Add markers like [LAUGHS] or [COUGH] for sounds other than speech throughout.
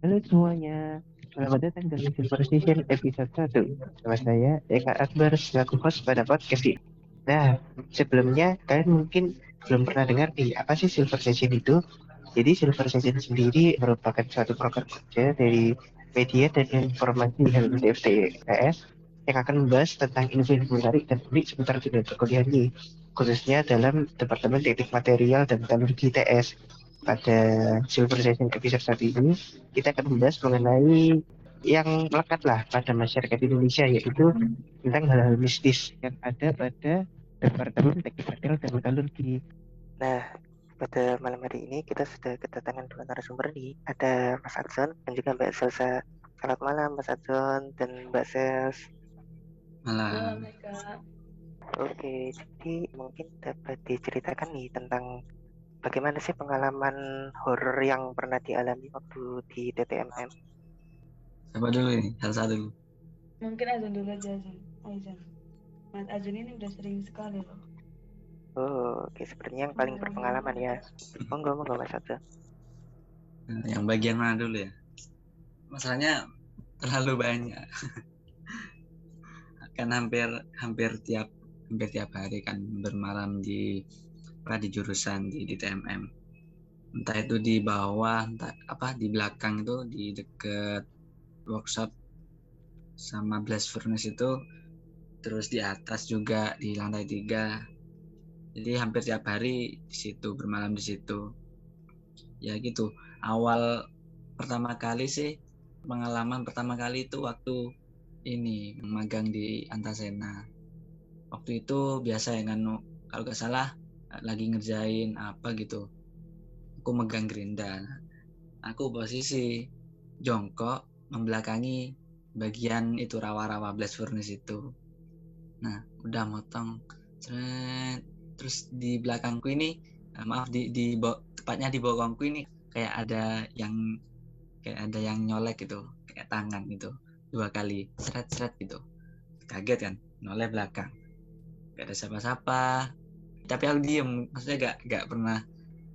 Halo semuanya, selamat datang dalam Silver Station episode 1 Nama saya Eka Akbar selaku host pada podcast ini. Nah, sebelumnya kalian mungkin belum pernah dengar nih, apa sih Silver Station itu? Jadi Silver Station sendiri merupakan suatu program kerja dari media dan informasi di FTS yang akan membahas tentang info-info menarik dan unik seputar dunia perkuliahan ini khususnya dalam Departemen Teknik Material dan Teknologi TS pada Silver Session episode saat ini kita akan membahas mengenai yang melekat lah pada masyarakat Indonesia yaitu tentang hal-hal mistis yang ada pada Departemen Teknik Material dan Metalurgi. Nah, pada malam hari ini kita sudah kedatangan dua narasumber nih. Ada Mas Adson dan juga Mbak Selsa. Selamat malam Mas Adson dan Mbak Sels. Malam. Oke, jadi mungkin dapat diceritakan nih tentang bagaimana sih pengalaman horor yang pernah dialami waktu di TTMM? Siapa dulu ini? Satu. Mungkin Azan dulu aja Azan. Azan. Mas Azan ini udah sering sekali loh. Oh, oke sepertinya yang paling Iya, berpengalaman ya. Monggo, monggo Mas Azan. Yang bagian mana dulu ya? Masalahnya terlalu banyak. [LAUGHS] kan hampir hampir tiap hampir tiap hari kan bermalam di apa di jurusan di, di TMM. Entah itu di bawah, entah apa di belakang itu di deket workshop sama blast furnace itu terus di atas juga di lantai tiga. Jadi hampir tiap hari di situ bermalam di situ. Ya gitu. Awal pertama kali sih pengalaman pertama kali itu waktu ini magang di Antasena. Waktu itu biasa ya kan kalau gak salah lagi ngerjain apa gitu. Aku megang gerinda. Aku posisi jongkok membelakangi bagian itu rawa-rawa blast furnace itu. Nah udah motong. Terus di belakangku ini eh, maaf di di tepatnya di bokongku ini kayak ada yang kayak ada yang nyolek gitu kayak tangan gitu dua kali. Seret seret gitu. Kaget kan? Noleh belakang. Gak ada siapa-siapa tapi aku diem maksudnya gak gak pernah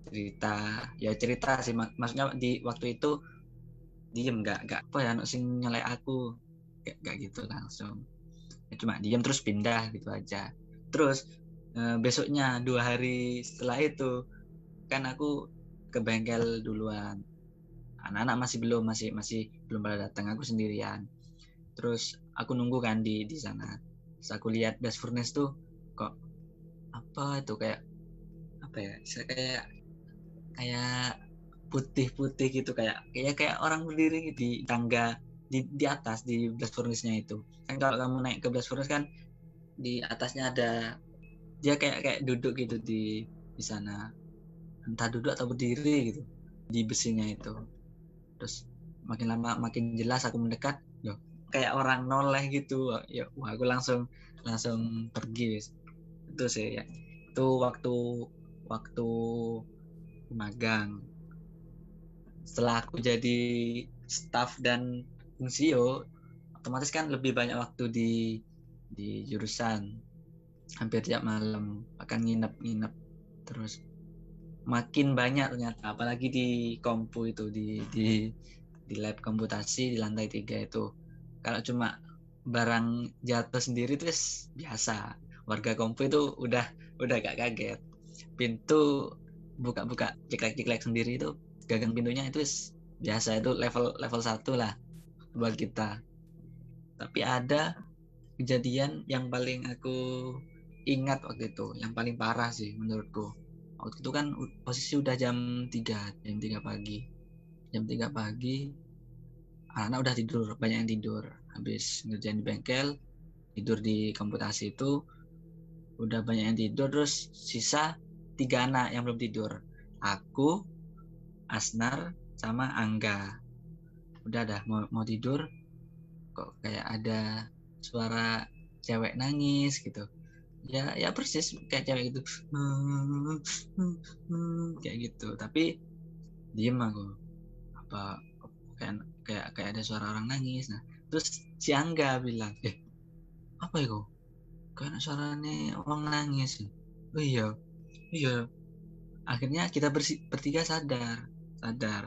cerita. Ya cerita sih mak- maksudnya di waktu itu diem gak gak apa ya sing nyolek aku. Gak, gak gitu langsung. Ya, cuma diem terus pindah gitu aja. Terus eh, besoknya dua hari setelah itu kan aku ke bengkel duluan. Anak-anak masih belum masih masih belum pada datang aku sendirian. Terus aku nunggu kan di di sana. Terus aku lihat gas furnace tuh kok apa itu kayak apa ya kayak kayak putih-putih gitu kayak kayak kayak orang berdiri di tangga di di atas di blast furnace-nya itu. Kan kalau kamu naik ke blast furnace kan di atasnya ada dia kayak kayak duduk gitu di di sana. Entah duduk atau berdiri gitu di besinya itu. Terus makin lama makin jelas aku mendekat loh kayak orang noleh gitu. Ya wah aku langsung langsung pergi itu sih ya. Itu waktu waktu magang. Setelah aku jadi staff dan fungsio otomatis kan lebih banyak waktu di di jurusan. Hampir tiap malam akan nginep-nginep. Terus makin banyak ternyata apalagi di kompu itu di di di lab komputasi di lantai tiga itu. Kalau cuma barang jatuh sendiri itu wis biasa warga kompu itu udah udah gak kaget. Pintu buka-buka ceklek-ceklek sendiri itu gagang pintunya itu biasa itu level level satu lah buat kita. Tapi ada kejadian yang paling aku ingat waktu itu yang paling parah sih menurutku. Waktu itu kan posisi udah jam 3 jam 3 pagi. Jam 3 pagi anak-anak udah tidur banyak yang tidur. Habis ngerjain di bengkel tidur di komputasi itu udah banyak yang tidur terus sisa tiga anak yang belum tidur. Aku Asnar sama Angga. Udah dah mau mau tidur. Kok kayak ada suara cewek nangis gitu. Ya ya persis kayak cewek gitu. Kayak gitu. Tapi diem aku. Apa kayak kayak kayak ada suara orang nangis. Nah terus si Angga bilang eh apa itu kayak suaranya orang nangis. Oh iya iya. Akhirnya kita bertiga sadar sadar.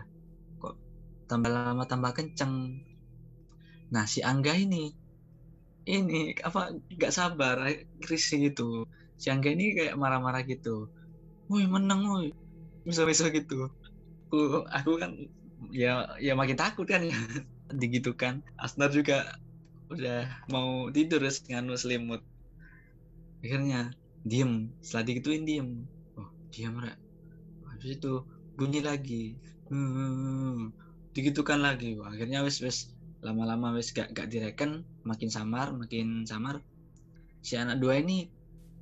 Kok tambah lama tambah kenceng. Nah si Angga ini ini apa nggak sabar risih gitu si Angga ini kayak marah-marah gitu. Woi menang woi. Bisa-bisa gitu. Aku aku kan ya ya makin takut kan ya. [LAUGHS] Digitu kan Asnar juga udah mau tidur nganu selimut akhirnya diem. Setelah digituin diem. Oh diem rek habis itu bunyi lagi. Hmm, digitukan lagi. Wah, akhirnya wes wes lama-lama wes gak gak direken. Makin samar makin samar. Si anak dua ini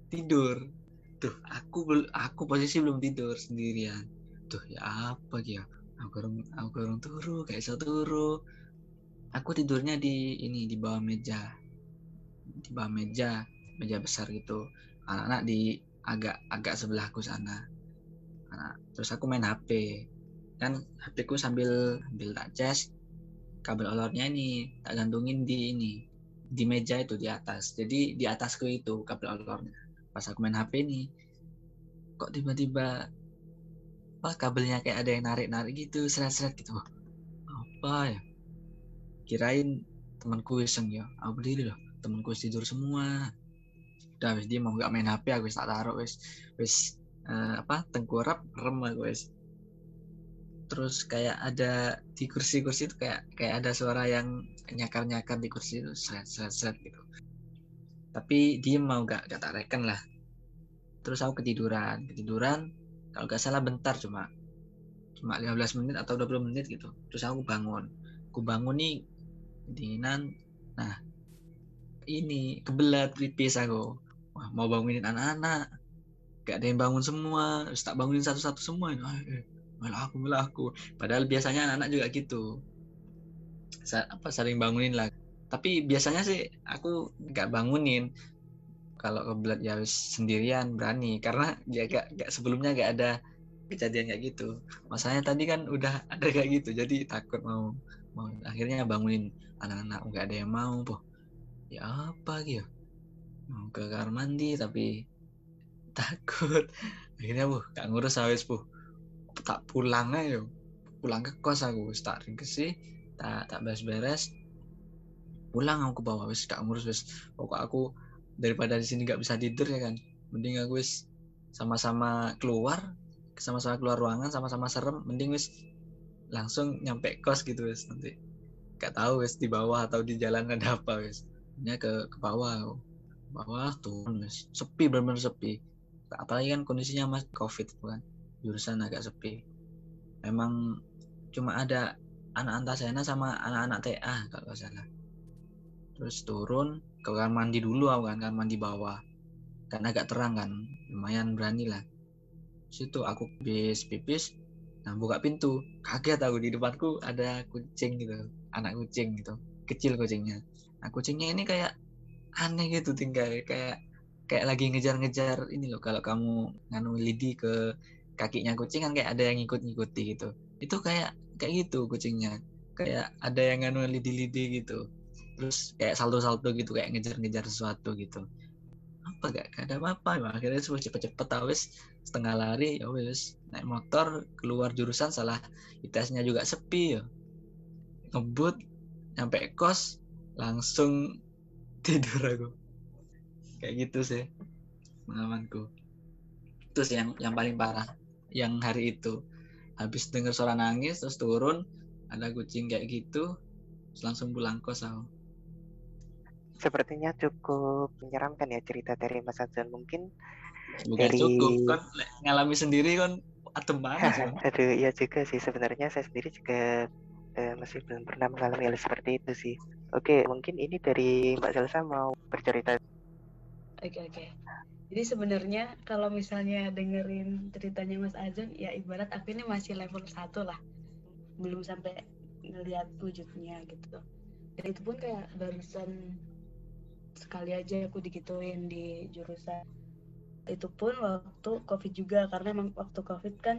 tidur. Tuh aku aku posisi belum tidur sendirian. Tuh ya apa ya? Aku kurang aku kurang turu kayak so turu. Aku tidurnya di ini di bawah meja. Di bawah meja meja besar gitu. Anak-anak di agak agak sebelahku sana. Nah, terus aku main HP kan HP ku sambil ambil tak cas kabel olornya ini tak gantungin di ini di meja itu di atas. Jadi di atasku itu kabel olornya. Pas aku main HP nih kok tiba-tiba apa kabelnya kayak ada yang narik-narik gitu seret-seret gitu. Apa ya? Kirain temanku iseng ya. Aku berdiri loh temanku tidur semua udah wis dia mau nggak main HP aku tak taruh wis wis uh, apa tengkurap rem aku wis. Terus kayak ada di kursi-kursi itu kayak kayak ada suara yang nyakar-nyakar di kursi itu seret seret seret gitu. Tapi dia mau gak gak tak reken lah. Terus aku ketiduran ketiduran kalau gak salah bentar cuma cuma 15 menit atau 20 menit gitu. Terus aku bangun aku bangun nih dinginan nah ini kebelat pipis aku wah mau bangunin anak-anak. Gak ada yang bangun semua. Terus tak bangunin satu-satu semua. Malah aku malah aku. Padahal biasanya anak-anak juga gitu. Sa apa saling bangunin lah. Tapi biasanya sih aku nggak bangunin. Kalau kebelat ya sendirian berani. Karena dia gak, gak sebelumnya gak ada kejadian kayak gitu. Masanya tadi kan udah [LAUGHS] ada kayak gitu. Jadi takut mau mau akhirnya bangunin anak-anak. Nggak ada yang mau boh. Ya apa gitu mau ke kamar mandi tapi takut. Akhirnya bu gak ngurus awis bu tak pulang aja pulang ke kos aku tak sih tak tak beres-beres. Pulang aku ke bawah wis gak ngurus wis. Pokok aku daripada di sini nggak bisa tidur ya kan. Mending aku wis sama-sama keluar sama-sama keluar ruangan sama-sama serem. Mending wis langsung nyampe kos gitu wis nanti. Gak tahu wis di bawah atau di jalan ada apa wis. Ke ke bawah bawah turun wis sepi benar-benar sepi. Apalagi kan kondisinya mas covid kan. Jurusan agak sepi. Memang cuma ada anak antasena sama anak-anak TA kalau salah. Terus turun ke kamar mandi dulu aku kan kamar mandi bawah. Kan agak terang kan lumayan berani lah. Situ aku bis pipis nah buka pintu. Kaget aku di depanku ada kucing gitu anak kucing gitu. Kecil kucingnya. Nah kucingnya ini kayak aneh gitu tinggal kayak kayak lagi ngejar-ngejar ini loh kalau kamu nganu lidi ke kakinya kucing kan kayak ada yang ngikut-ngikuti gitu. Itu kayak kayak gitu kucingnya kayak ada yang nganu lidi-lidi gitu. Terus kayak salto-salto gitu kayak ngejar-ngejar sesuatu gitu. Apa gak, gak ada apa-apa ya. akhirnya semua cepet-cepet tawis setengah lari ya wes naik motor keluar jurusan salah itesnya juga sepi ya. Ngebut nyampe kos langsung tidur aku. Kayak gitu sih pengalamanku. Terus yang yang paling parah yang hari itu. Habis dengar suara nangis terus turun ada kucing kayak gitu terus langsung pulang kos aku. Sepertinya cukup menyeramkan ya cerita dari Mas Azan. Mungkin bukan Dari- cukup kan. Ngalami sendiri kan adem banget [LAUGHS] aduh iya juga sih. Sebenarnya saya sendiri juga eh, masih belum pernah mengalami hal seperti itu sih. Oke, mungkin ini dari Mbak Selsa mau bercerita. Oke oke. Jadi sebenarnya kalau misalnya dengerin ceritanya Mas Azan, ya ibarat aku ini masih level 1 lah. Belum sampai ngelihat wujudnya gitu. Dan itu pun kayak barusan sekali aja aku digituin di jurusan. Itu pun waktu Covid juga karena emang waktu Covid kan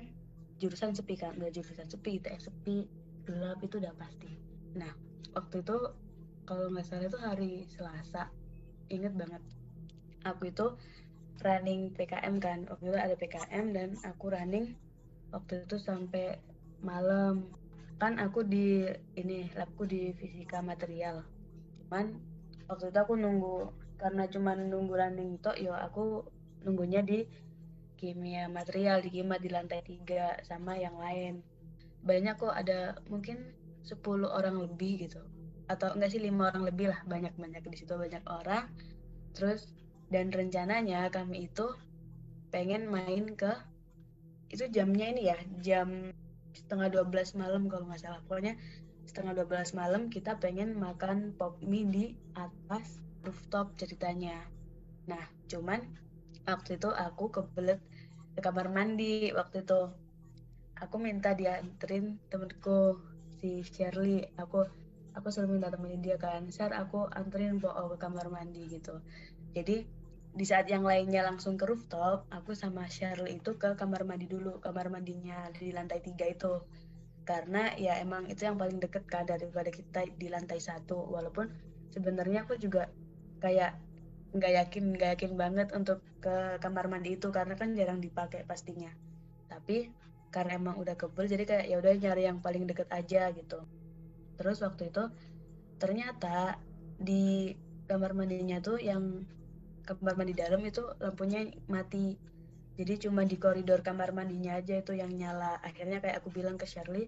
jurusan sepi kan, nggak jurusan sepi, ITS sepi, gelap itu udah pasti. Nah, waktu itu kalau nggak salah itu hari Selasa, inget banget. Aku itu running PKM kan. Waktu itu ada PKM dan aku running waktu itu sampai malam. Kan aku di ini labku di fisika material. Cuman waktu itu aku nunggu karena cuman nunggu running tok yo aku nunggunya di kimia material di kimia di lantai tiga sama yang lain. Banyak kok ada mungkin 10 orang lebih gitu atau enggak sih lima orang lebih lah. Banyak banyak di situ banyak orang. Terus dan rencananya kami itu pengen main ke itu jamnya ini ya jam setengah 12 malam kalau nggak salah. Pokoknya setengah 12 malam kita pengen makan pop mie di atas rooftop ceritanya. Nah cuman waktu itu aku kebelet ke kamar mandi waktu itu. Aku minta dianterin temenku si Shirley. Aku aku selalu minta temenin dia kan. Saat aku anterin Bo ke kamar mandi gitu. Jadi di saat yang lainnya langsung ke rooftop aku sama Shirley itu ke kamar mandi dulu kamar mandinya di lantai tiga itu. Karena ya emang itu yang paling deket kan daripada kita di lantai satu. Walaupun sebenarnya aku juga kayak nggak yakin nggak yakin banget untuk ke kamar mandi itu karena kan jarang dipakai pastinya. Tapi karena emang udah kebel jadi kayak ya udah nyari yang paling deket aja gitu terus waktu itu ternyata di kamar mandinya tuh yang kamar mandi dalam itu lampunya mati. Jadi cuma di koridor kamar mandinya aja itu yang nyala. Akhirnya kayak aku bilang ke Shirley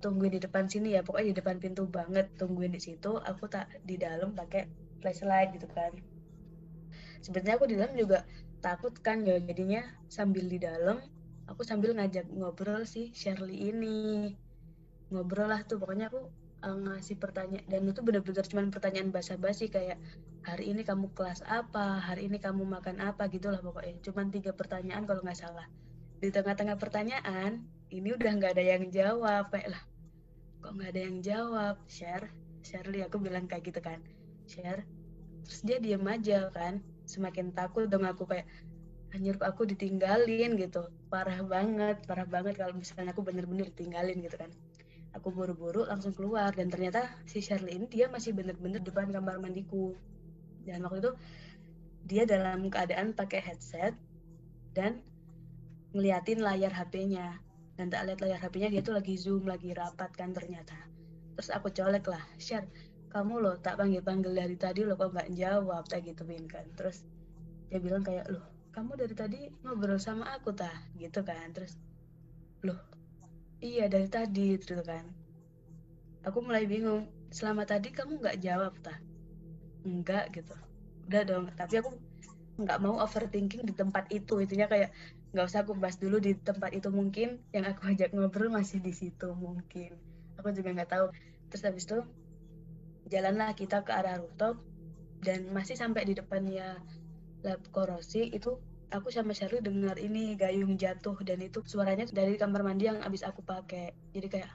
tungguin di depan sini ya pokoknya di depan pintu banget tungguin di situ. Aku tak di dalam pakai flashlight gitu kan. Sebenarnya aku di dalam juga takut kan ya jadinya sambil di dalam aku sambil ngajak ngobrol si Shirley ini. Ngobrol lah tuh pokoknya aku uh, ngasih pertanyaan dan itu benar-benar cuma pertanyaan basa-basi kayak hari ini kamu kelas apa? Hari ini kamu makan apa? Gitulah pokoknya. Cuma tiga pertanyaan kalau nggak salah. Di tengah-tengah pertanyaan ini udah nggak ada yang jawab kayak lah kok nggak ada yang jawab? Share Shirley aku bilang kayak gitu kan. Share terus dia diem aja kan semakin takut dong aku kayak anjir aku ditinggalin? Gitu. Parah banget parah banget kalau misalnya aku bener-bener ditinggalin gitu kan aku buru-buru langsung keluar. Dan ternyata si Shirley ini dia masih bener-bener depan kamar mandiku. Dan waktu itu dia dalam keadaan pakai headset dan ngeliatin layar HP-nya dan tak lihat layar HP-nya dia tuh lagi zoom lagi rapat kan ternyata. Terus aku colek lah share kamu loh tak panggil panggil dari tadi loh kok nggak jawab? Kayak gitu kan. Terus dia bilang kayak loh kamu dari tadi ngobrol sama aku tah? Gitu kan. Terus loh iya dari tadi gitu kan. Aku mulai bingung selama tadi kamu nggak jawab tah? Enggak gitu. Udah dong tapi aku nggak mau overthinking di tempat itu. Intinya kayak nggak usah aku bahas dulu di tempat itu. Mungkin yang aku ajak ngobrol masih di situ mungkin. Aku juga nggak tahu. Terus habis itu jalanlah kita ke arah rooftop dan masih sampai di depannya lab korosi itu aku sama Sherly dengar ini gayung jatuh dan itu suaranya dari kamar mandi yang abis aku pakai. Jadi kayak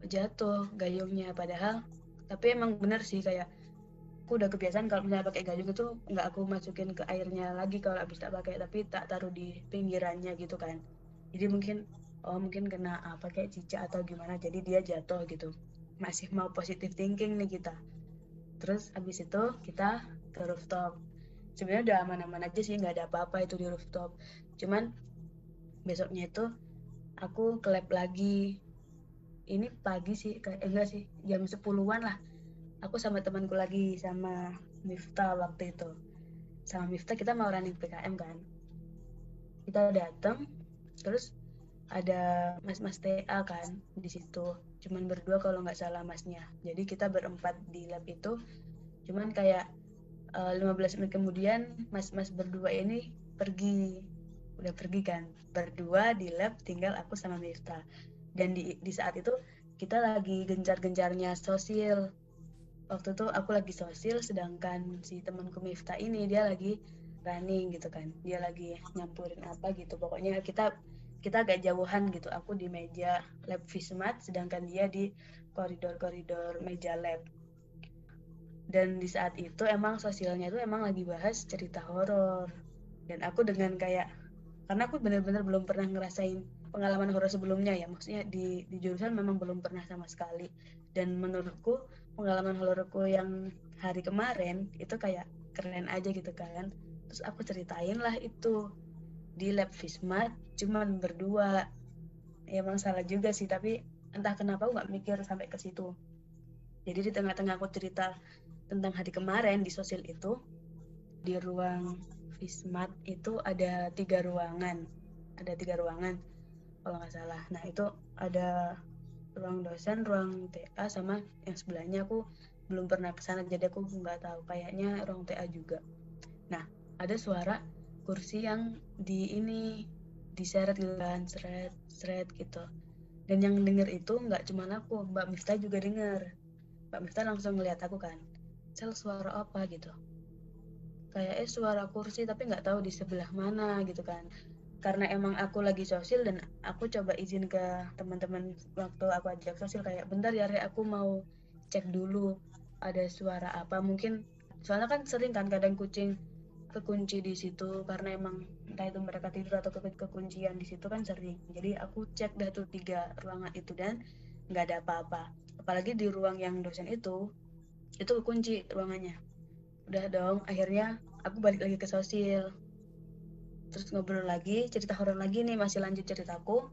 kok jatuh gayungnya? Padahal tapi emang bener sih kayak aku udah kebiasaan kalau misalnya pakai gayung itu nggak aku masukin ke airnya lagi kalau abis tak pakai tapi tak taruh di pinggirannya gitu kan. Jadi mungkin oh mungkin kena apa kayak cicak atau gimana jadi dia jatuh gitu. Masih mau positive thinking nih kita. Terus habis itu kita ke rooftop sebenarnya udah aman-aman aja sih nggak ada apa-apa itu di rooftop. Cuman besoknya itu aku ke lab lagi. Ini pagi sih eh, enggak sih jam 10-an lah. Aku sama temanku lagi sama Miftah waktu itu. Sama Miftah kita mau running PKM kan. Kita datang terus ada mas-mas TA kan di situ. Cuman berdua kalau nggak salah masnya. Jadi kita berempat di lab itu. Cuman kayak uh, eh, 15 menit kemudian mas-mas berdua ini pergi. Udah pergi kan? Berdua di lab tinggal aku sama Miftah dan di, di saat itu kita lagi gencar-gencarnya sosial waktu itu aku lagi sosial sedangkan si temanku Miftah ini dia lagi running gitu kan. Dia lagi nyampurin apa gitu. Pokoknya kita kita agak jauhan gitu. Aku di meja lab Vismat sedangkan dia di koridor-koridor meja lab dan di saat itu emang sosialnya itu emang lagi bahas cerita horor. Dan aku dengan kayak karena aku benar-benar belum pernah ngerasain pengalaman horor sebelumnya ya. Maksudnya di di jurusan memang belum pernah sama sekali. Dan menurutku pengalaman hororku yang hari kemarin itu kayak keren aja gitu kan. Terus aku ceritain lah itu di lab Vismat cuman berdua. Ya emang salah juga sih tapi entah kenapa aku nggak mikir sampai ke situ. Jadi di tengah-tengah aku cerita tentang hari kemarin di sosial itu di ruang Vismat itu ada tiga ruangan. Ada tiga ruangan kalau nggak salah. Nah itu ada ruang dosen ruang TA sama yang sebelahnya aku belum pernah ke sana jadi aku nggak tahu. Kayaknya ruang TA juga. Nah ada suara kursi yang di ini diseret gitu kan seret seret gitu. Dan yang denger itu nggak cuma aku Mbak Miftah juga denger. Mbak Miftah langsung ngeliat aku kan sel suara apa gitu. Kayak eh suara kursi tapi nggak tahu di sebelah mana gitu kan. Karena emang aku lagi sosial dan aku coba izin ke teman-teman waktu aku ajak sosial kayak bentar ya Re, aku mau cek dulu ada suara apa. Mungkin soalnya kan sering kan kadang kucing kekunci di situ karena emang entah itu mereka tidur atau ke kekuncian di situ kan sering. Jadi aku cek dah tuh tiga ruangan itu dan nggak ada apa-apa. Apalagi di ruang yang dosen itu itu kunci ruangannya. Udah dong akhirnya aku balik lagi ke sosial terus ngobrol lagi cerita horor lagi nih masih lanjut ceritaku.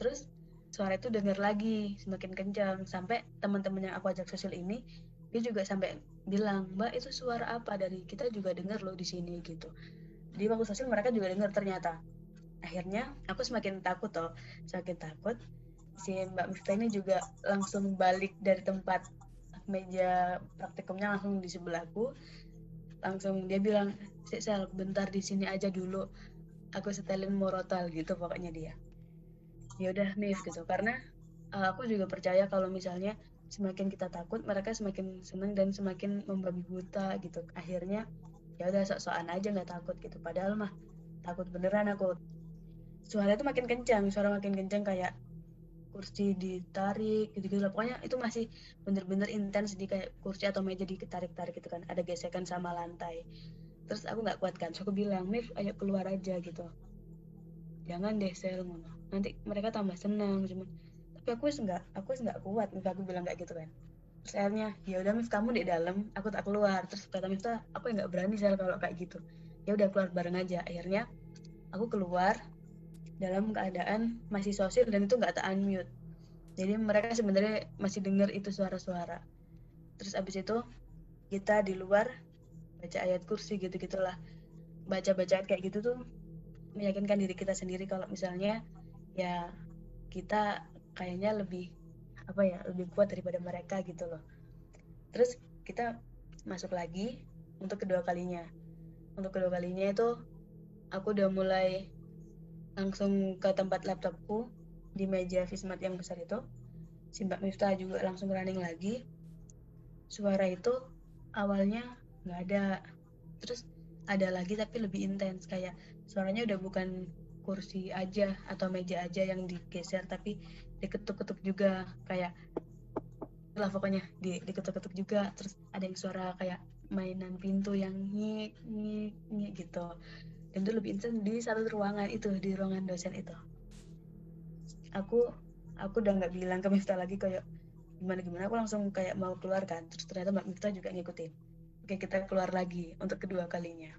Terus suara itu dengar lagi semakin kencang. Sampai teman-teman yang aku ajak sosial ini dia juga sampai bilang mbak itu suara apa? Dari kita juga dengar loh di sini gitu. Di waktu sosial mereka juga dengar ternyata. Akhirnya aku semakin takut toh semakin takut si mbak Miftah ini juga langsung balik dari tempat meja praktikumnya langsung di sebelahku langsung dia bilang sel bentar di sini aja dulu. Aku setelin morotal gitu pokoknya dia. Ya udah Mif gitu. Karena uh, aku juga percaya kalau misalnya semakin kita takut mereka semakin senang dan semakin membabi buta gitu. Akhirnya ya udah sok-sokan aja nggak takut gitu. Padahal mah takut beneran aku. Suara itu makin kencang suara makin kencang kayak kursi ditarik gitu gitu pokoknya itu masih bener-bener intens di kayak kursi atau meja ditarik-tarik gitu kan. Ada gesekan sama lantai. Terus aku nggak kuat kan. So aku bilang Mif ayo keluar aja gitu. Jangan deh sel nanti mereka tambah senang cuman tapi aku nggak aku nggak kuat. Mif aku bilang kayak gitu kan. Terus akhirnya ya udah Mif kamu di dalam aku tak keluar. Terus kata Mif aku nggak berani sel kalau kayak gitu. Ya udah keluar bareng aja. Akhirnya aku keluar dalam keadaan masih sosial dan itu nggak tak unmute. Jadi mereka sebenarnya masih dengar itu suara-suara. Terus abis itu kita di luar baca ayat kursi gitu gitulah. Baca baca kayak gitu tuh meyakinkan diri kita sendiri kalau misalnya ya kita kayaknya lebih apa ya lebih kuat daripada mereka gitu loh. Terus kita masuk lagi untuk kedua kalinya. Untuk kedua kalinya itu aku udah mulai langsung ke tempat laptopku di meja Vismat yang besar itu. Si Mbak Miftah juga langsung running lagi. Suara itu awalnya nggak ada. Terus ada lagi tapi lebih intens kayak suaranya udah bukan kursi aja atau meja aja yang digeser tapi diketuk-ketuk juga. Kayak lah pokoknya di diketuk-ketuk juga. Terus ada yang suara kayak mainan pintu yang nyik nyik nyik gitu dan itu lebih intens di satu ruangan itu di ruangan dosen itu. Aku aku udah nggak bilang ke Miftah lagi kayak gimana gimana? Aku langsung kayak mau keluar kan. Terus ternyata Mbak Miftah juga ngikutin. Oke kita keluar lagi untuk kedua kalinya.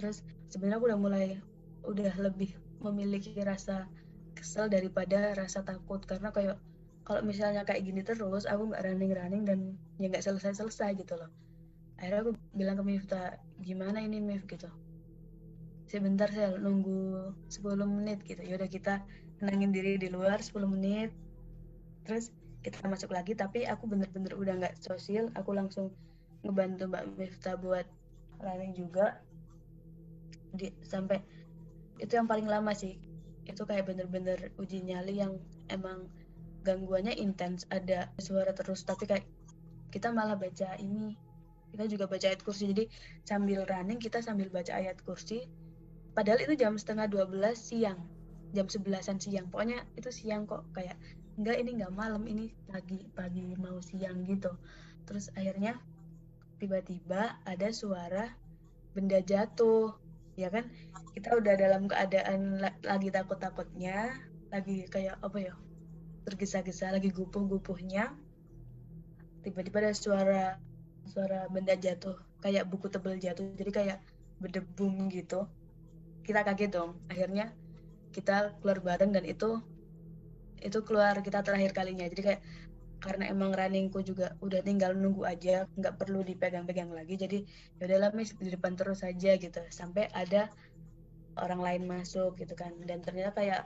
Terus sebenarnya aku udah mulai udah lebih memiliki rasa kesel daripada rasa takut. Karena kayak kalau misalnya kayak gini terus aku nggak running running dan ya nggak selesai selesai gitu loh. Akhirnya aku bilang ke Mifta gimana ini Mif? gitu sebentar saya nunggu 10 menit gitu. Ya udah kita tenangin diri di luar 10 menit. Terus kita masuk lagi tapi aku bener-bener udah nggak sosial. Aku langsung ngebantu Mbak Mifta buat running juga. Di, sampai itu yang paling lama sih. Itu kayak bener-bener uji nyali yang emang gangguannya intens. Ada suara terus tapi kayak kita malah baca ini. Kita juga baca ayat kursi. Jadi sambil running kita sambil baca ayat kursi padahal itu jam setengah 12 siang. Jam sebelasan siang. Pokoknya itu siang kok. Kayak enggak ini enggak malam. Ini pagi pagi mau siang gitu. Terus akhirnya tiba-tiba ada suara benda jatuh. Ya kan? Kita udah dalam keadaan lagi takut-takutnya lagi kayak apa ya tergesa-gesa lagi gupuh-gupuhnya tiba-tiba ada suara suara benda jatuh. Kayak buku tebel jatuh. Jadi kayak berdebung gitu kita kaget dong. Akhirnya kita keluar bareng dan itu itu keluar kita terakhir kalinya. Jadi kayak karena emang runningku juga udah tinggal nunggu aja nggak perlu dipegang-pegang lagi. Jadi ya udahlah mis di depan terus saja gitu. Sampai ada orang lain masuk gitu kan. Dan ternyata kayak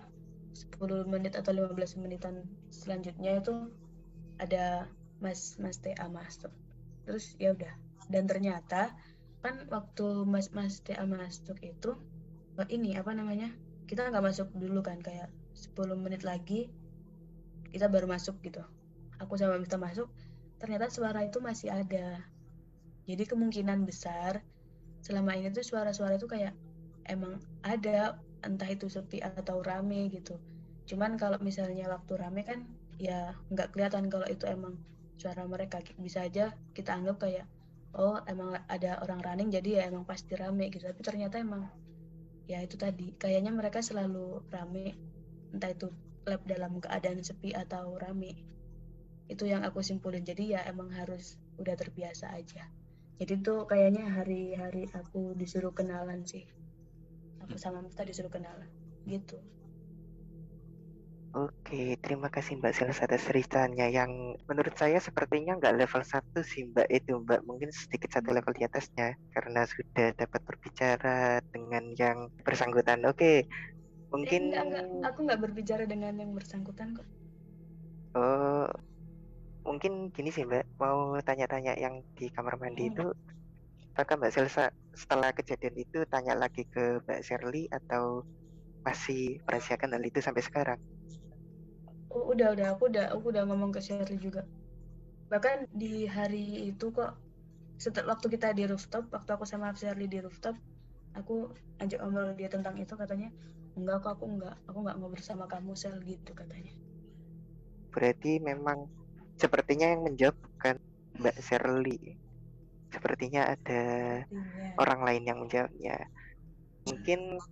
10 menit atau 15 menitan selanjutnya itu ada mas mas TA masuk. Terus ya udah. Dan ternyata kan waktu mas mas TA masuk itu ini apa namanya kita nggak masuk dulu kan kayak 10 menit lagi kita baru masuk gitu. Aku sama Miftah masuk ternyata suara itu masih ada. Jadi kemungkinan besar selama ini tuh suara-suara itu kayak emang ada entah itu sepi atau rame gitu. Cuman kalau misalnya waktu rame kan ya nggak kelihatan kalau itu emang suara mereka. Bisa aja kita anggap kayak oh emang ada orang running jadi ya emang pasti rame gitu. Tapi ternyata emang ya itu tadi. Kayaknya mereka selalu rame. Entah itu lab dalam keadaan sepi atau rame. Itu yang aku simpulin. Jadi ya emang harus udah terbiasa aja. Jadi tuh kayaknya hari-hari aku disuruh kenalan sih. Aku sama Mifta disuruh kenalan. Gitu Oke, terima kasih Mbak Sales atas ceritanya yang menurut saya sepertinya nggak level 1 sih Mbak itu Mbak mungkin sedikit satu level di atasnya karena sudah dapat berbicara dengan yang bersangkutan. Oke, mungkin eh, enggak, enggak. aku nggak berbicara dengan yang bersangkutan kok. Oh, mungkin gini sih Mbak, mau tanya-tanya yang di kamar mandi hmm. itu apakah Mbak Selsa setelah kejadian itu tanya lagi ke Mbak Shirley atau masih merahasiakan hal itu sampai sekarang? Udah udah aku udah aku udah ngomong ke Shirley juga. Bahkan di hari itu kok setelah waktu kita di rooftop waktu aku sama Shirley di rooftop aku ajak ngobrol dia tentang itu katanya enggak kok aku enggak aku enggak ngobrol sama kamu sel gitu katanya. Berarti memang sepertinya yang menjawab bukan Mbak Shirley sepertinya ada Sepertinya. orang lain yang menjawabnya. Mungkin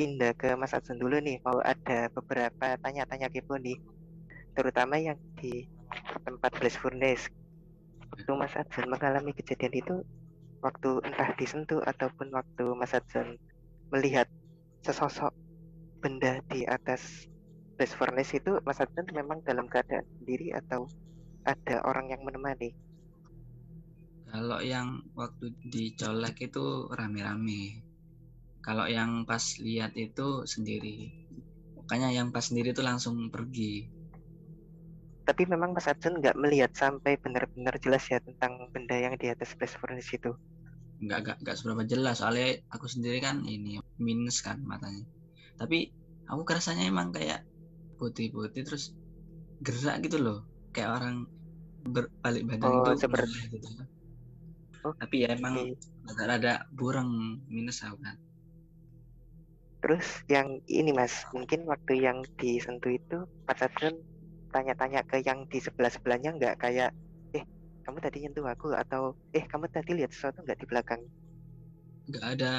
pindah ke Mas Adson dulu nih mau ada beberapa tanya-tanya kepo nih terutama yang di tempat blast furnace waktu Mas Adson mengalami kejadian itu waktu entah disentuh ataupun waktu Mas Adson melihat sesosok benda di atas blast furnace itu Mas Adson memang dalam keadaan sendiri atau ada orang yang menemani? Kalau yang waktu dicolek itu rame-rame kalau yang pas lihat itu sendiri. Makanya yang pas sendiri itu langsung pergi. Tapi memang Mas Adson nggak melihat sampai benar-benar jelas ya tentang benda yang di atas flash furnace itu nggak nggak nggak seberapa jelas. Soalnya aku sendiri kan ini minus kan matanya. Tapi aku kerasanya emang kayak putih-putih terus gerak gitu loh. Kayak orang berbalik badan oh, itu seperti gitu. Oh, tapi ya emang okay. ada burung minus aku kan Terus yang ini mas, mungkin waktu yang disentuh itu Pak Sadron tanya-tanya ke yang di sebelah-sebelahnya nggak kayak, eh kamu tadi nyentuh aku atau eh kamu tadi lihat sesuatu nggak di belakang? Nggak ada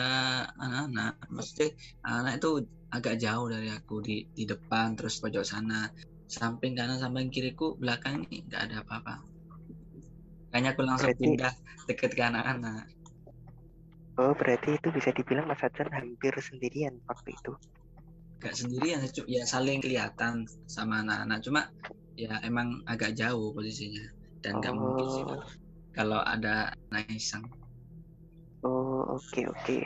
anak-anak, maksudnya anak itu agak jauh dari aku di di depan terus pojok sana, samping kanan samping kiriku belakang ini nggak ada apa-apa. Kayaknya aku langsung Berarti... pindah deket ke anak-anak. Oh, berarti itu bisa dibilang Mas Hasan hampir sendirian waktu itu. Gak sendirian, ya saling kelihatan sama anak-anak. Cuma ya emang agak jauh posisinya dan oh. mungkin sih kalau ada naisang. Oh, oke okay, oke. Okay.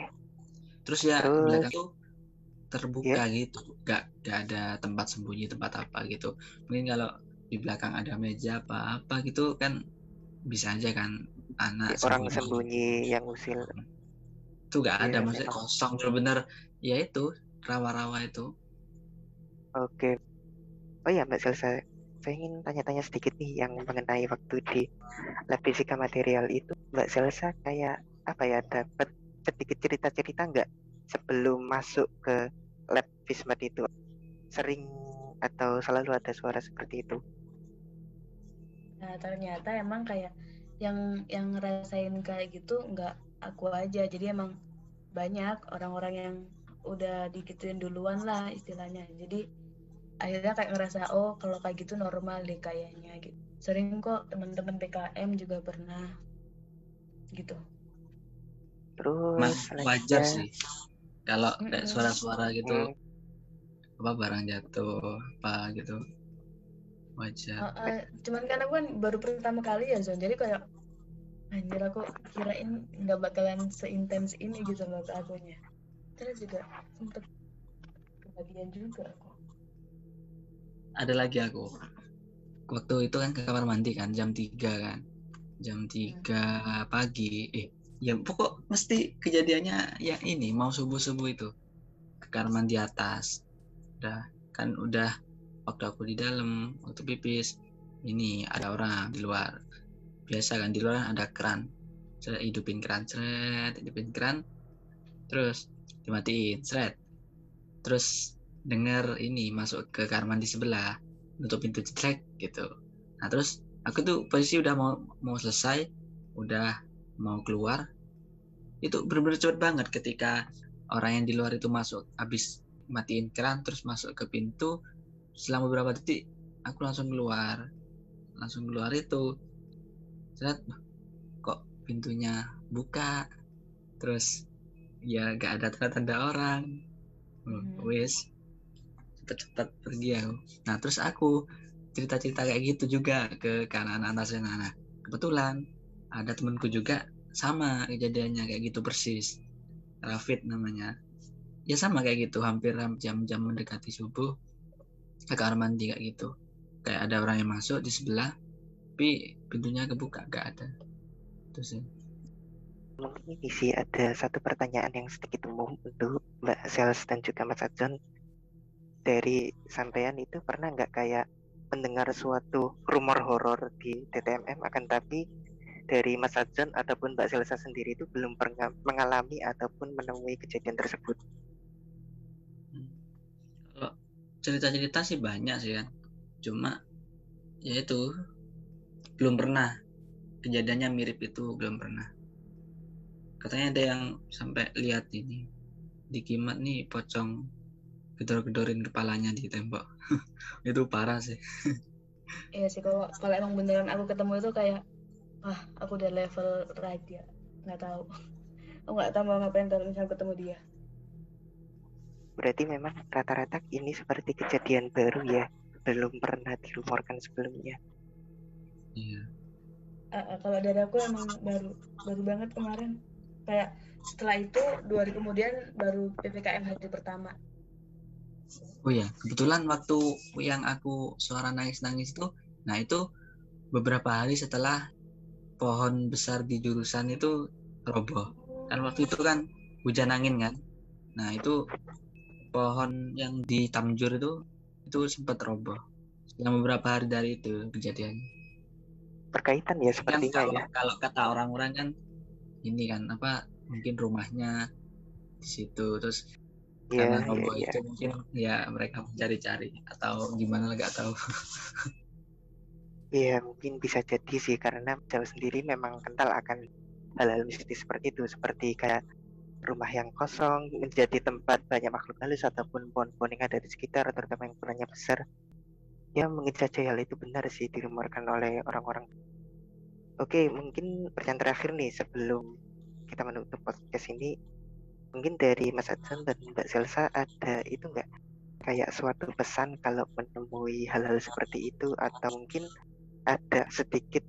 Terus ya Terus... belakang tuh terbuka yeah. gitu, gak, gak ada tempat sembunyi tempat apa gitu. Mungkin kalau di belakang ada meja apa apa gitu kan bisa aja kan anak ya, orang sembunyi yang usil. Itu gak ada yeah, maksudnya memang. kosong benar-benar ya itu rawa-rawa itu. Oke. Oh ya mbak selesai saya ingin tanya-tanya sedikit nih yang mengenai waktu di lab fisika material itu. Mbak Selsa kayak apa ya dapat sedikit cerita-cerita nggak sebelum masuk ke lab fismat itu? Sering atau selalu ada suara seperti itu? Nah ternyata emang kayak yang yang ngerasain kayak gitu nggak aku aja. Jadi emang banyak orang-orang yang udah dikituin duluan lah istilahnya. Jadi akhirnya kayak ngerasa oh kalau kayak gitu normal deh kayaknya gitu. Sering kok teman-teman PKM juga pernah gitu. Terus Mas, wajar sih. Kalau kayak suara-suara gitu apa barang jatuh apa gitu. Wajar. Uh, uh, cuman kan aku kan baru pertama kali ya Zon. Jadi kayak anjir aku kirain nggak bakalan seintens ini gitu loh akunya. Terus juga sempet kebagian juga aku. Ada lagi aku. Waktu itu kan ke kamar mandi kan jam 3 kan. Jam 3 pagi. Eh ya pokok mesti kejadiannya ya ini mau subuh subuh itu. Ke kamar mandi atas. Udah kan udah waktu aku di dalam waktu pipis. Ini ada orang di luar biasa kan di luar ada keran. Saya hidupin keran seret hidupin keran. Terus dimatiin seret terus dengar ini masuk ke kamar mandi sebelah nutup pintu cetrek gitu. Nah terus aku tuh posisi udah mau mau selesai udah mau keluar itu benar-benar cepet banget ketika orang yang di luar itu masuk. Habis matiin keran terus masuk ke pintu selama beberapa detik aku langsung keluar. Langsung keluar itu Set, kok pintunya buka? Terus ya gak ada tanda-tanda orang. Hmm. wes cepet-cepet pergi aku. Nah terus aku cerita-cerita kayak gitu juga ke kanan anak sana. Nah kebetulan ada temanku juga sama kejadiannya kayak gitu persis. Rafid namanya. Ya sama kayak gitu hampir jam-jam mendekati subuh. Ke kamar mandi kayak gitu. Kayak ada orang yang masuk di sebelah tapi pintunya kebuka gak ada. Terus Mungkin ini sih ada satu pertanyaan yang sedikit umum untuk Mbak Sales dan juga Mas Adjon. Dari sampean itu pernah nggak kayak mendengar suatu rumor horor di TTMM akan tapi dari Mas Adjon ataupun Mbak Selsa sendiri itu belum pernah mengalami ataupun menemui kejadian tersebut. kalau cerita-cerita sih banyak sih kan. Cuma ya itu belum pernah. Kejadiannya mirip itu belum pernah. Katanya ada yang sampai lihat ini. Di kimat nih pocong gedor-gedorin kepalanya di tembok. [LAUGHS] Itu parah sih. Iya sih kalau kalau emang beneran aku ketemu itu kayak ah aku udah level raja nggak tahu. [LAUGHS] Aku nggak tahu mau ngapain kalau misalnya ketemu dia. Berarti memang rata-rata ini seperti kejadian baru ya, belum pernah dirumorkan sebelumnya. Iya. Ah, kalau dari aku emang baru baru banget kemarin. Kayak setelah itu dua hari kemudian baru ppkm hari pertama. Oh ya kebetulan waktu yang aku suara nangis-nangis itu nah itu beberapa hari setelah pohon besar di jurusan itu roboh. Kan waktu itu kan hujan angin kan? Nah itu pohon yang di Tamjur itu itu sempat roboh. Selama beberapa hari dari itu kejadian Berkaitan ya sepertinya kalau ya. kalau kata orang-orang kan ini kan apa mungkin rumahnya di situ terus Iya, karena roboh iya. itu mungkin ya mereka mencari-cari atau gimana nggak tahu [LAUGHS] Iya, mungkin bisa jadi sih karena Jawa sendiri memang kental akan hal-hal mistis seperti itu, seperti kayak rumah yang kosong menjadi tempat banyak makhluk halus ataupun pohon-pohon yang ada di sekitar, terutama yang ukurannya besar. Ya, mungkin saja hal itu benar sih dirumorkan oleh orang-orang. Oke, mungkin pertanyaan terakhir nih sebelum kita menutup podcast ini, mungkin dari Mas Adson dan Mbak Selsa ada itu nggak? Kayak suatu pesan kalau menemui hal-hal seperti itu atau mungkin ada sedikit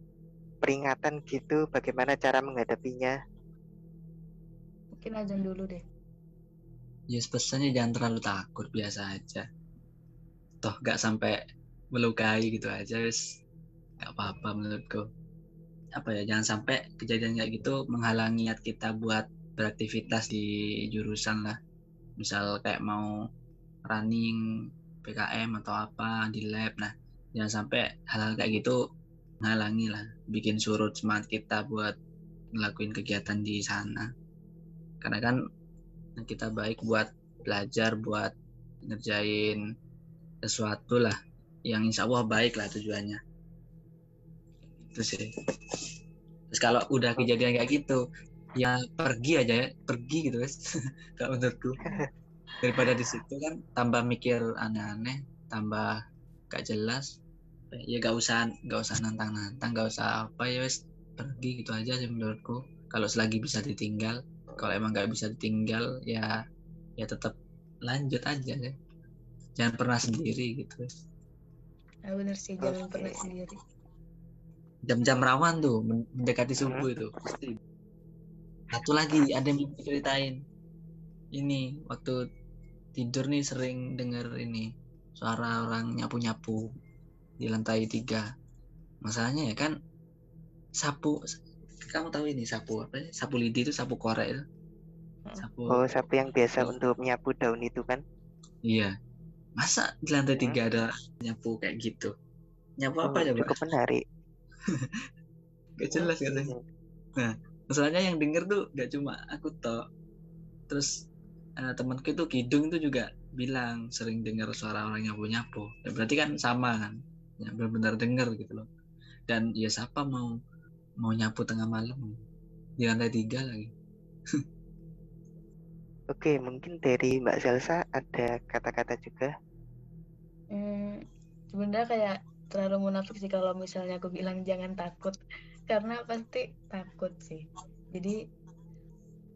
peringatan gitu bagaimana cara menghadapinya? Mungkin azan dulu deh. Ya pesannya jangan terlalu takut biasa aja. Toh nggak sampai melukai gitu aja wis nggak apa-apa menurutku. Apa ya jangan sampai kejadian kayak gitu menghalangi niat kita buat beraktivitas di jurusan lah. Misal kayak mau running PKM atau apa di lab nah jangan sampai hal-hal kayak gitu menghalangi lah bikin surut semangat kita buat ngelakuin kegiatan di sana. Karena kan kita baik buat belajar buat ngerjain sesuatu lah yang insya Allah baik lah tujuannya. Itu sih. Terus kalau udah kejadian kayak gitu ya pergi aja ya. Pergi gitu guys. [LAUGHS] Kalau menurutku. [LAUGHS] Daripada di situ kan tambah mikir aneh-aneh tambah gak jelas. Ya gak usah gak usah nantang-nantang gak usah apa ya wes pergi gitu aja sih menurutku. Kalau selagi bisa ditinggal kalau emang gak bisa ditinggal ya ya tetap lanjut aja sih jangan pernah sendiri gitu nah, bener sih jangan Oke. pernah sendiri jam-jam rawan tuh men- mendekati subuh itu pasti satu lagi ada yang mau ceritain ini waktu tidur nih sering denger ini suara orang nyapu-nyapu di lantai tiga masalahnya ya kan sapu kamu tahu ini sapu apa sih? sapu lidi itu sapu korek itu sapu Oh, sapu yang biasa untuk menyapu daun itu kan? iya masa di lantai tiga ada nyapu kayak gitu? Nyapu apa Oh, ya cukup menarik. [LAUGHS] gak jelas katanya. masalahnya yang denger tuh gak cuma aku toh. Terus eh, temanku itu kidung itu juga bilang sering dengar suara orang nyapu nyapu ya, berarti kan sama kan? Ya benar-benar denger gitu loh. Dan ya siapa mau mau nyapu tengah malam? Di lantai tiga lagi. [LAUGHS] Oke, mungkin dari Mbak Zelsa ada kata-kata juga. Hmm, sebenarnya kayak terlalu munafik sih kalau misalnya aku bilang jangan takut. Karena pasti takut sih. Jadi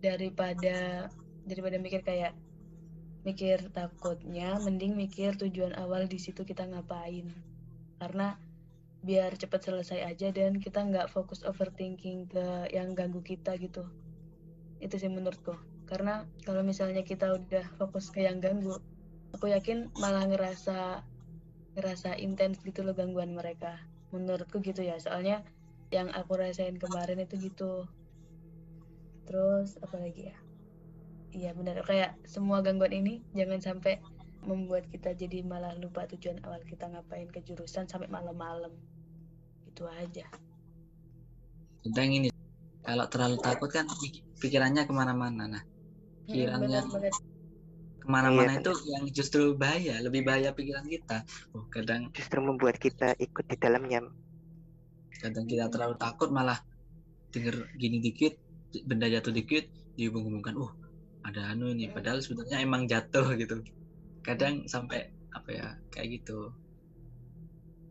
daripada daripada mikir kayak mikir takutnya mending mikir tujuan awal di situ kita ngapain. Karena biar cepat selesai aja dan kita nggak fokus overthinking ke yang ganggu kita gitu. Itu sih menurutku. Karena kalau misalnya kita udah fokus ke yang ganggu aku yakin malah ngerasa ngerasa intens gitu loh gangguan mereka. Menurutku gitu ya. Soalnya yang aku rasain kemarin itu gitu. Terus apa lagi ya? Iya benar. Kayak semua gangguan ini jangan sampai membuat kita jadi malah lupa tujuan awal kita ngapain ke jurusan sampai malam-malam. Itu aja. Tentang ini kalau terlalu takut kan pik- pikirannya ke mana-mana. Nah Hmm, Pikirannya- banget ke mana-mana Iya, itu yang justru bahaya lebih bahaya pikiran kita. Oh kadang Justru membuat kita ikut di dalamnya. kadang kita terlalu takut malah denger gini dikit benda jatuh dikit dihubung-hubungkan. Uh ada anu ini padahal sebenarnya emang jatuh [LAUGHS] gitu. Kadang sampai apa ya kayak gitu.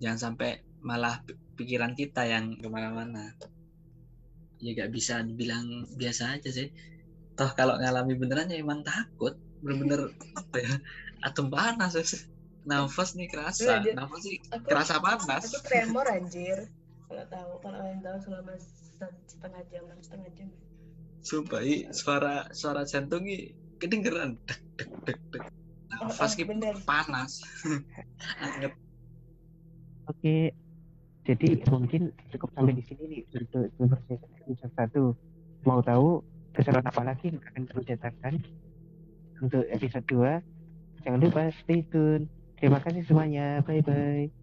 Jangan sampai malah pi- pikiran kita yang ke mana-mana. Ya gak bisa dibilang biasa aja sih. Toh kalau ngalami beneran ya emang takut bener-bener apa ya atom panas wes. nafas nih kerasa Iya, dia- nafas sih aku kerasa panas aku tremor anjir kalau tahu kalau kalian tahu selama setengah jam setengah jam Sumpah, i, suara suara jantung i kedengeran. Dek, dek, dek, dek. Nafas Oh, oh, panas. [LAUGHS] Anget. Oke, jadi mungkin cukup sampai di sini nih untuk conversation episode satu. Mau tahu keseruan apa lagi yang akan kami datangkan untuk episode 2? Jangan lupa stay tune. Terima kasih semuanya. Bye bye.